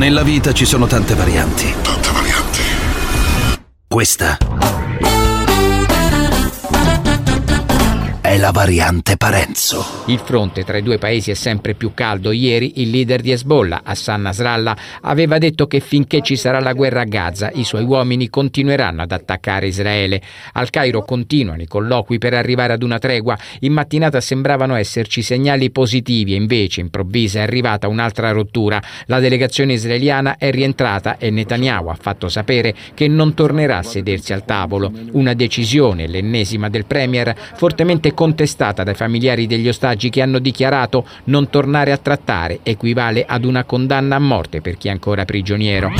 Nella vita ci sono tante varianti. Tante varianti. Questa è la variante Parenzo. Il fronte tra i due paesi è sempre più caldo. Ieri il leader di Hezbollah, Hassan Nasrallah, aveva detto che finché ci sarà la guerra a Gaza, i suoi uomini continueranno ad attaccare Israele. Al Cairo continuano i colloqui per arrivare ad una tregua. In mattinata sembravano esserci segnali positivi e invece improvvisa è arrivata un'altra rottura. La delegazione israeliana è rientrata e Netanyahu ha fatto sapere che non tornerà a sedersi al tavolo. Una decisione, l'ennesima del Premier, fortemente contestata dai familiari degli ostaggi che hanno dichiarato non tornare a trattare equivale ad una condanna a morte per chi è ancora prigioniero.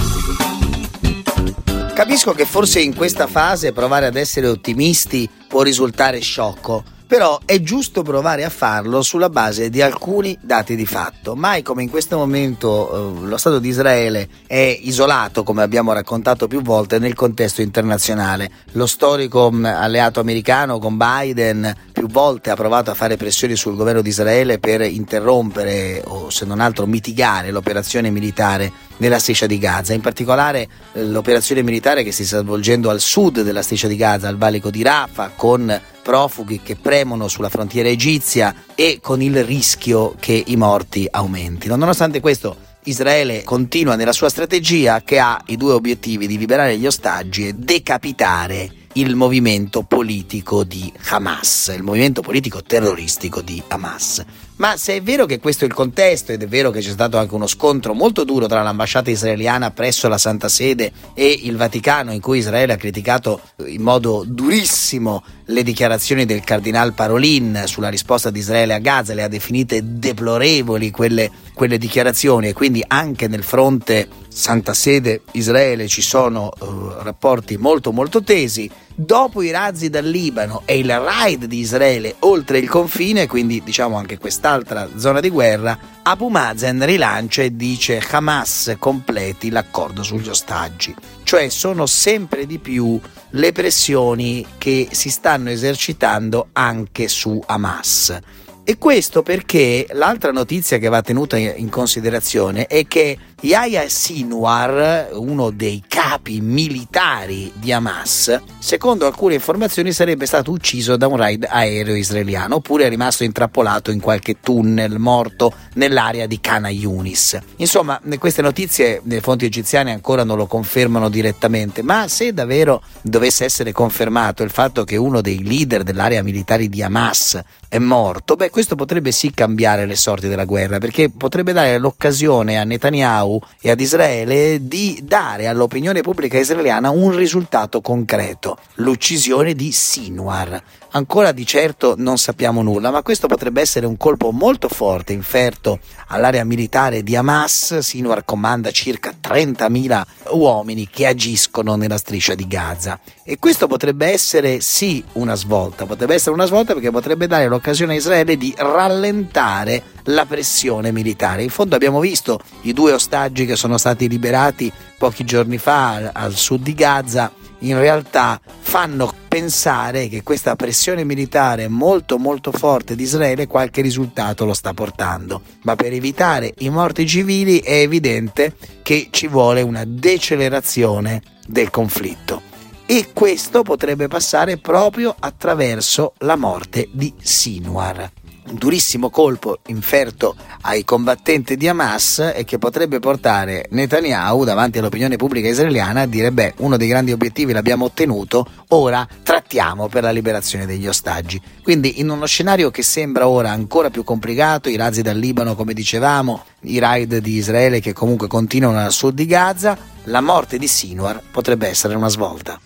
Capisco che forse in questa fase provare ad essere ottimisti può risultare sciocco però è giusto provare a farlo sulla base di alcuni dati di fatto. Mai come in questo momento eh, lo Stato di Israele è isolato, come abbiamo raccontato più volte, nel contesto internazionale. Lo storico mh, alleato americano con Biden più volte ha provato a fare pressioni sul governo di Israele per interrompere o se non altro mitigare l'operazione militare nella striscia di Gaza, in particolare eh, l'operazione militare che si sta svolgendo al sud della striscia di Gaza, al valico di Rafah, con profughi che premono sulla frontiera egizia e con il rischio che i morti aumentino. Nonostante questo, Israele continua nella sua strategia che ha i due obiettivi di liberare gli ostaggi e decapitare il movimento politico di Hamas, il movimento politico terroristico di Hamas. Ma se è vero che questo è il contesto ed è vero che c'è stato anche uno scontro molto duro tra l'ambasciata israeliana presso la Santa Sede e il Vaticano in cui Israele ha criticato in modo durissimo le dichiarazioni del cardinal Parolin sulla risposta di Israele a Gaza, le ha definite deplorevoli quelle, quelle dichiarazioni e quindi anche nel fronte Santa Sede Israele ci sono uh, rapporti molto molto tesi. Dopo i razzi dal Libano e il raid di Israele oltre il confine, quindi diciamo anche quest'altra zona di guerra, Abu Mazen rilancia e dice Hamas completi l'accordo sugli ostaggi. Cioè sono sempre di più le pressioni che si stanno esercitando anche su Hamas. E questo perché l'altra notizia che va tenuta in considerazione è che Yahya Sinwar, uno dei capi militari di Hamas, secondo alcune informazioni sarebbe stato ucciso da un raid aereo israeliano oppure è rimasto intrappolato in qualche tunnel morto nell'area di Kana Yunis. Insomma, queste notizie le fonti egiziane ancora non lo confermano direttamente, ma se davvero dovesse essere confermato il fatto che uno dei leader dell'area militare di Hamas è morto, beh, questo potrebbe sì cambiare le sorti della guerra, perché potrebbe dare l'occasione a Netanyahu e ad Israele di dare all'opinione pubblica israeliana un risultato concreto, l'uccisione di Sinwar. Ancora di certo non sappiamo nulla, ma questo potrebbe essere un colpo molto forte inferto all'area militare di Hamas. Sinwar comanda circa 30.000 uomini che agiscono nella striscia di Gaza. E questo potrebbe essere sì una svolta, potrebbe essere una svolta perché potrebbe dare l'occasione a Israele di rallentare la pressione militare. In fondo abbiamo visto i due ostaggi che sono stati liberati pochi giorni fa al sud di Gaza, in realtà fanno pensare che questa pressione militare molto molto forte di Israele qualche risultato lo sta portando. Ma per evitare i morti civili è evidente che ci vuole una decelerazione del conflitto. E questo potrebbe passare proprio attraverso la morte di Sinwar un durissimo colpo inferto ai combattenti di Hamas e che potrebbe portare Netanyahu davanti all'opinione pubblica israeliana a dire beh uno dei grandi obiettivi l'abbiamo ottenuto ora trattiamo per la liberazione degli ostaggi quindi in uno scenario che sembra ora ancora più complicato i razzi dal Libano come dicevamo i raid di Israele che comunque continuano al sud di Gaza la morte di Sinwar potrebbe essere una svolta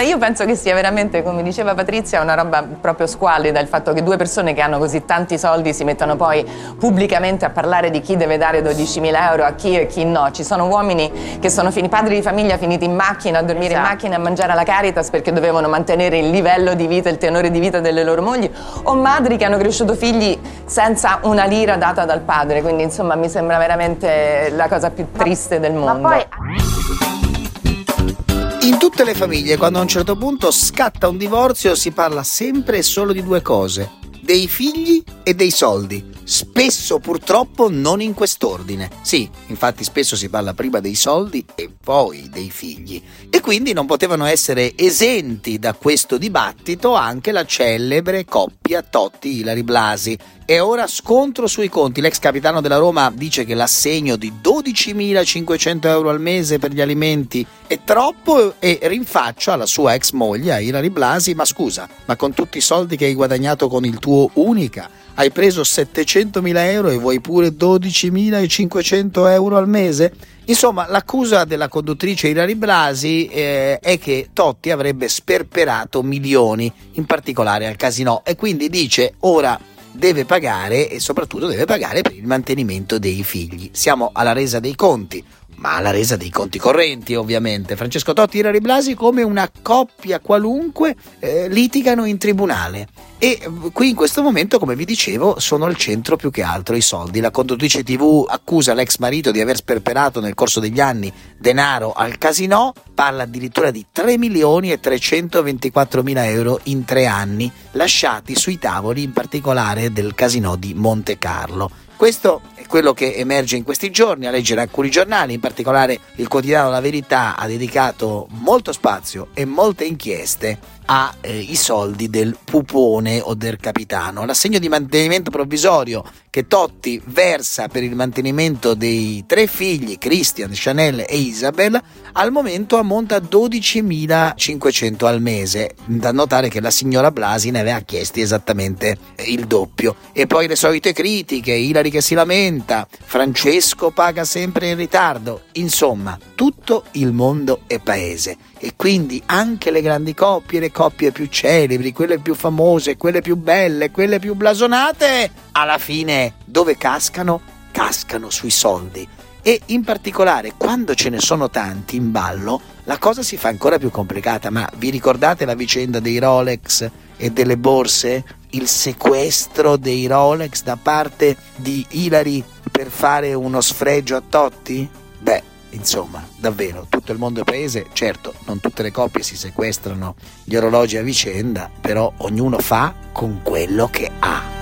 io penso che sia veramente, come diceva Patrizia, una roba proprio squallida il fatto che due persone che hanno così tanti soldi si mettano poi pubblicamente a parlare di chi deve dare 12.000 euro a chi e chi no. Ci sono uomini che sono fini, padri di famiglia finiti in macchina, a dormire esatto. in macchina, a mangiare alla Caritas perché dovevano mantenere il livello di vita, il tenore di vita delle loro mogli, o madri che hanno cresciuto figli senza una lira data dal padre. Quindi insomma mi sembra veramente la cosa più triste del mondo. In tutte le famiglie, quando a un certo punto scatta un divorzio, si parla sempre e solo di due cose. Dei figli e dei soldi. Spesso purtroppo non in quest'ordine. Sì, infatti spesso si parla prima dei soldi e poi dei figli. E quindi non potevano essere esenti da questo dibattito anche la celebre coppia Totti-Ilari Blasi. E ora scontro sui conti. L'ex capitano della Roma dice che l'assegno di 12.500 euro al mese per gli alimenti è troppo e rinfaccia alla sua ex moglie, Ilari Blasi, ma scusa, ma con tutti i soldi che hai guadagnato con il tuo Unica, hai preso 700.000 euro e vuoi pure 12.500 euro al mese? Insomma, l'accusa della conduttrice Ilari Blasi eh, è che Totti avrebbe sperperato milioni, in particolare al casino, e quindi dice ora deve pagare e soprattutto deve pagare per il mantenimento dei figli. Siamo alla resa dei conti ma alla resa dei conti correnti ovviamente. Francesco Totti e Irari Blasi come una coppia qualunque eh, litigano in tribunale e eh, qui in questo momento come vi dicevo sono al centro più che altro i soldi. La conduttrice tv accusa l'ex marito di aver sperperato nel corso degli anni denaro al casino, parla addirittura di 3 milioni e 324 mila euro in tre anni lasciati sui tavoli in particolare del casino di Monte Carlo. Questo quello che emerge in questi giorni, a leggere alcuni giornali, in particolare il quotidiano La Verità ha dedicato molto spazio e molte inchieste ai eh, soldi del pupone o del capitano. L'assegno di mantenimento provvisorio che Totti versa per il mantenimento dei tre figli, Christian, Chanel e Isabel, al momento ammonta a 12.500 al mese. Da notare che la signora Blasi ne aveva chiesti esattamente il doppio. E poi le solite critiche, Ilari che si lamenta, Francesco paga sempre in ritardo. Insomma, tutto il mondo è paese e quindi anche le grandi coppie, le coppie più celebri, quelle più famose, quelle più belle, quelle più blasonate, alla fine dove cascano? Cascano sui soldi. E in particolare quando ce ne sono tanti in ballo, la cosa si fa ancora più complicata. Ma vi ricordate la vicenda dei Rolex e delle borse? Il sequestro dei Rolex da parte di Hillary per fare uno sfregio a Totti? Beh, insomma, davvero, tutto il mondo è paese, certo, non tutte le coppie si sequestrano gli orologi a vicenda, però ognuno fa con quello che ha.